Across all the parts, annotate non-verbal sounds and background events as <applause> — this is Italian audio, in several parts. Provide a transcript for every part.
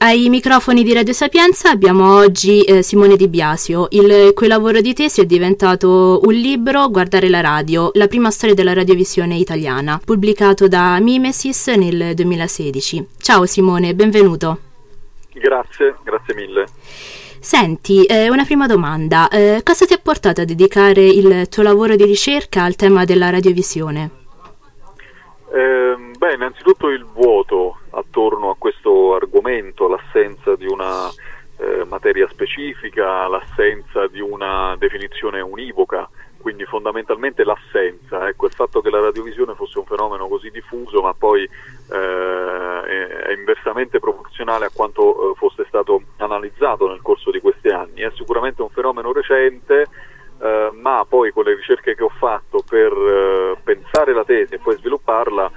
Ai microfoni di Radio Sapienza abbiamo oggi eh, Simone Di Biasio. Il cui lavoro di tesi è diventato un libro Guardare la radio, la prima storia della radiovisione italiana, pubblicato da Mimesis nel 2016. Ciao Simone, benvenuto. Grazie, grazie mille. Senti, eh, una prima domanda. Eh, cosa ti ha portato a dedicare il tuo lavoro di ricerca al tema della radiovisione? Eh, beh, innanzitutto il vuoto attorno a questo argomento, l'assenza di una eh, materia specifica, l'assenza di una definizione univoca, quindi fondamentalmente l'assenza, ecco, il fatto che la radiovisione fosse un fenomeno così diffuso ma poi eh, è inversamente proporzionale a quanto eh, fosse stato analizzato nel corso di questi anni, è sicuramente un fenomeno recente eh, ma poi con le ricerche che ho fatto per eh, pensare la tesi e poi svilupparla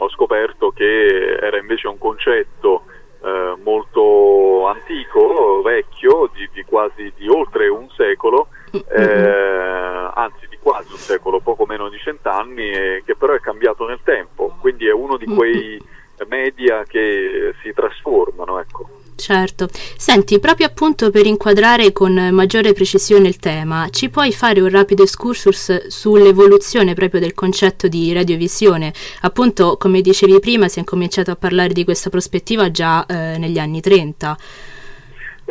ho scoperto che era invece un concetto eh, molto antico, vecchio, di, di, quasi di oltre un secolo, eh, anzi di quasi un secolo, poco meno di cent'anni, e che però è cambiato nel tempo, quindi è uno di quei media che si trasformano. Ecco. Certo. Senti, proprio appunto per inquadrare con maggiore precisione il tema, ci puoi fare un rapido excursus sull'evoluzione proprio del concetto di radiovisione? Appunto, come dicevi prima, si è cominciato a parlare di questa prospettiva già eh, negli anni 30.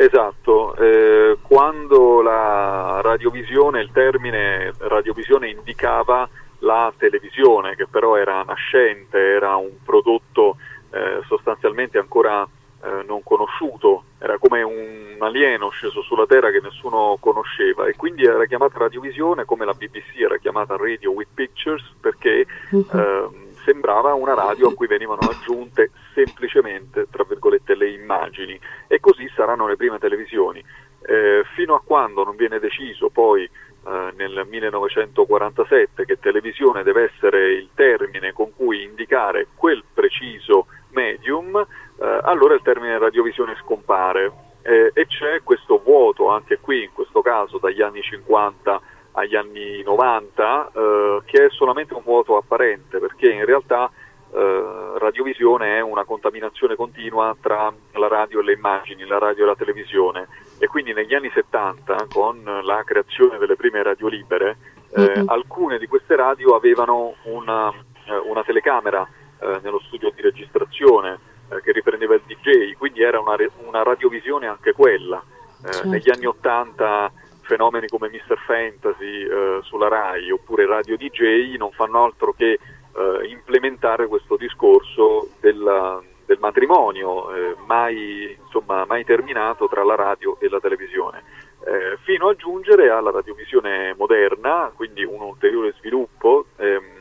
Esatto, eh, quando la radiovisione, il termine radiovisione indicava la televisione, che però era nascente, era un prodotto eh, sostanzialmente ancora eh, non conosciuto, era come un alieno sceso sulla Terra che nessuno conosceva e quindi era chiamata radiovisione come la BBC era chiamata Radio with Pictures perché eh, sembrava una radio a cui venivano aggiunte semplicemente, tra virgolette, le immagini e così saranno le prime televisioni. Eh, fino a quando non viene deciso poi eh, nel 1947 che televisione deve essere il termine con cui indicare quel preciso medium, eh, allora il termine radiovisione scompare e c'è questo vuoto anche qui, in questo caso dagli anni 50 agli anni 90, eh, che è solamente un vuoto apparente perché in realtà eh, radiovisione è una contaminazione continua tra la radio e le immagini, la radio e la televisione e quindi negli anni 70 con la creazione delle prime radio libere eh, mm-hmm. alcune di queste radio avevano una, eh, una telecamera eh, nello studio di registrazione eh, che riprendeva il DJ, quindi era una, una radiovisione anche quella. Eh, certo. Negli anni 80 fenomeni come Mr. Fantasy sulla RAI oppure Radio DJ non fanno altro che eh, implementare questo discorso della, del matrimonio eh, mai, insomma, mai, terminato tra la radio e la televisione, eh, fino a giungere alla radiovisione moderna, quindi un ulteriore sviluppo ehm,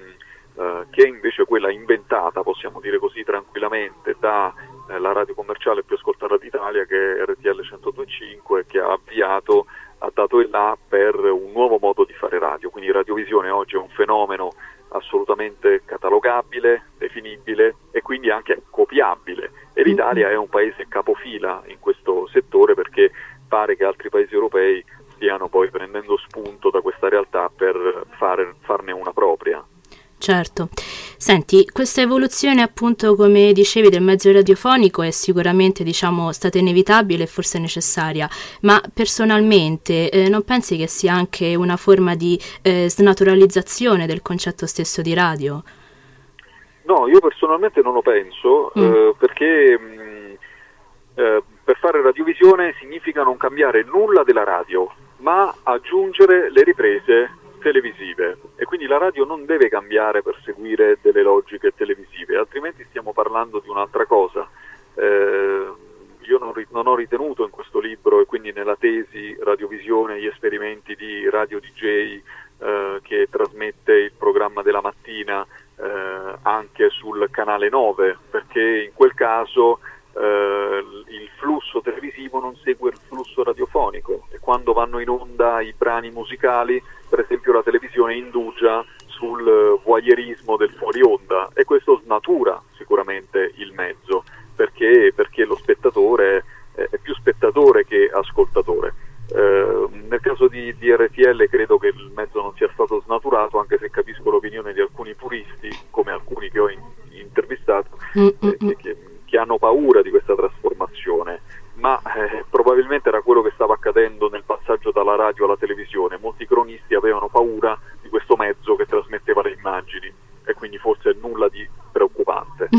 eh, che è invece quella inventata, possiamo dire così tranquillamente, dalla eh, radio commerciale più ascoltata d'Italia che è RTL 102.5 che ha avviato, ha dato il là per un nuovo modo di fare radio, quindi radiovisione oggi è un fenomeno assolutamente catalogabile, definibile e quindi anche copiabile e l'Italia è un paese capofila in questo settore perché pare che altri paesi europei stiano poi prendendo spunto da questa realtà per fare, farne una propria. Certo. Senti, questa evoluzione appunto come dicevi del mezzo radiofonico è sicuramente diciamo stata inevitabile e forse necessaria, ma personalmente eh, non pensi che sia anche una forma di eh, snaturalizzazione del concetto stesso di radio? No, io personalmente non lo penso mm. eh, perché mh, mm, eh, per fare radiovisione significa non cambiare nulla della radio, ma aggiungere le riprese televisive e quindi la radio non deve cambiare per seguire delle logiche televisive, altrimenti stiamo parlando di un'altra cosa. Eh, io non, non, ho ritenuto in questo libro e quindi nella tesi Radiovisione gli esperimenti di Radio DJ eh, che trasmette il programma della mattina eh, anche sul canale 9, perché in quel caso eh, il flusso televisivo non segue il flusso radiofonico e quando vanno in onda i brani musicali, per esempio la televisione indugia sul voyeurismo del fuori onda e questo snatura sicuramente il mezzo perché, perché lo spettatore è più spettatore che ascoltatore. Eh, nel caso di, di, RTL credo che il mezzo non sia stato snaturato, anche se capisco l'opinione di alcuni puristi, come alcuni che ho in, intervistato, mm-hmm. eh, che, che, che, hanno paura di questa trasformazione. ma eh, probabilmente era quello che stava accadendo nel passaggio dalla radio alla televisione. Molti cronisti avevano paura di questo mezzo che trasmetteva le immagini e quindi forse nulla di preoccupante.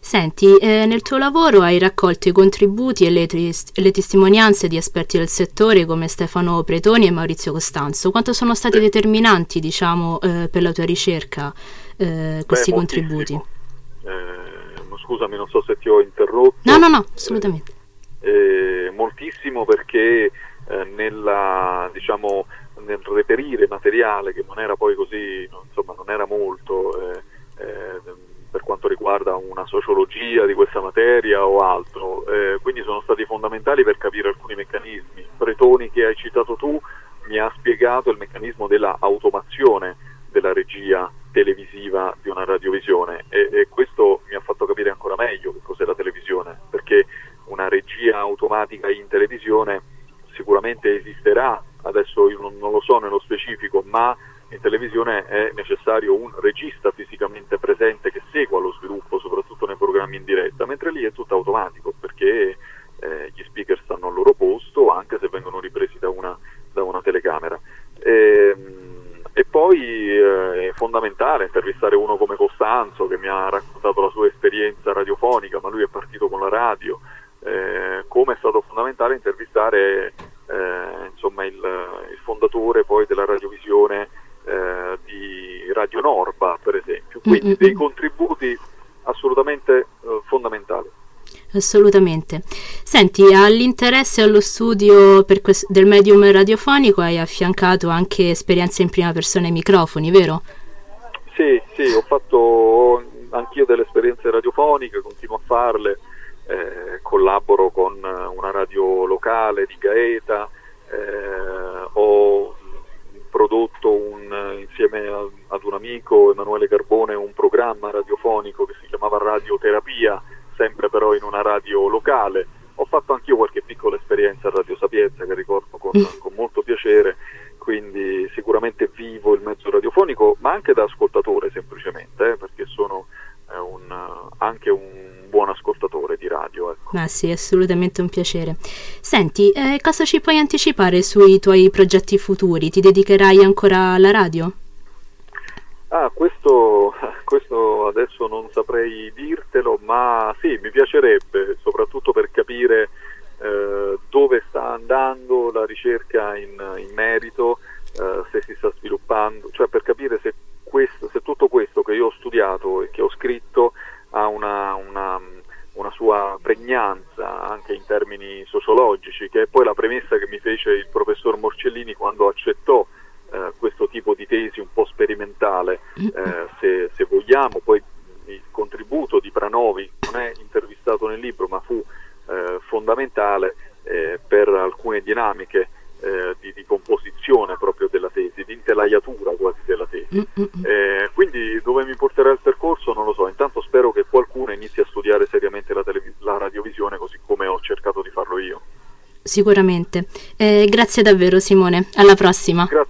Senti, eh, nel tuo lavoro hai raccolto i contributi e le, tis- le, testimonianze di esperti del settore come Stefano Pretoni e Maurizio Costanzo. Quanto sono stati determinanti, diciamo, eh, per la tua ricerca eh, questi Beh, contributi? Eh, scusami, non so se ti ho interrotto. No, no, no, assolutamente. Eh, moltissimo perché eh, nella, diciamo, nel reperire materiale che non era poi così, insomma, non era molto per quanto riguarda una sociologia di questa materia o altro, eh, quindi sono stati fondamentali per capire alcuni meccanismi. Bretoni che hai citato tu mi ha spiegato il meccanismo della automazione della regia televisiva di una radiovisione e, e questo mi ha fatto capire ancora meglio che cos'è la televisione, perché una regia automatica in televisione sicuramente esisterà, adesso io non, non lo so nello specifico, ma in televisione è necessario un regista fisicamente presente che segua lo sviluppo, soprattutto nei programmi in diretta, mentre lì è tutto automatico perché eh, gli speaker stanno al loro posto anche se vengono ripresi da una, da una telecamera. E, ehm, e poi eh, è fondamentale intervistare uno come Costanzo che mi ha raccontato la sua esperienza radiofonica, ma lui è partito con la radio, eh, come è stato fondamentale intervistare eh, insomma, il, il fondatore poi della radiovisione eh, di Radio Norba, per esempio. Quindi mm-hmm. dei contributi assolutamente eh, fondamentali. Assolutamente. Senti, all'interesse allo studio questo, del medium radiofonico hai affiancato anche esperienze in prima persona ai microfoni, vero? Sì, sì, ho fatto anch'io delle esperienze radiofoniche, continuo a farle, eh, collaboro con una radio locale di Gaeta, eh, ho prodotto un, insieme a, ad un amico Emanuele Carbone un programma radiofonico che si chiamava Radioterapia, sempre però in una radio locale. Ho fatto anch'io qualche piccola esperienza a Radio Sapienza che ricordo con, mm. con molto piacere, quindi sicuramente vivo il mezzo radiofonico, ma anche da ascoltatore semplicemente, eh, perché sono eh, un, anche un buon ascoltatore di Ecco. Ah sì, assolutamente un piacere. Senti, eh, cosa ci puoi anticipare sui tuoi progetti futuri? Ti dedicherai ancora alla radio? Ah, questo, <laughs> questo adesso non saprei dirtelo, ma sì, mi piacerebbe, soprattutto per capire eh, dove sta andando la ricerca in, in merito, eh, se si sta sviluppando, cioè per capire se, questo, se tutto questo che io ho studiato e che ho scritto ha una, una, sua pregnanza anche in termini sociologici, che è poi la premessa che mi fece il professor Morcellini quando accettò eh, questo tipo di tesi un po' sperimentale, eh, se, se, vogliamo, poi il contributo di Pranovi non è intervistato nel libro, ma fu eh, fondamentale eh, per alcune dinamiche eh, di, di, composizione proprio della tesi, di intelaiatura quasi della tesi. Mm-hmm. Eh, quindi dove mi porterà il percorso non lo so, intanto spero che qualcuno inizi a studiare seriamente la, televis- la radiovisione così come ho cercato di farlo io. Sicuramente. Eh, grazie davvero Simone, alla prossima. Grazie.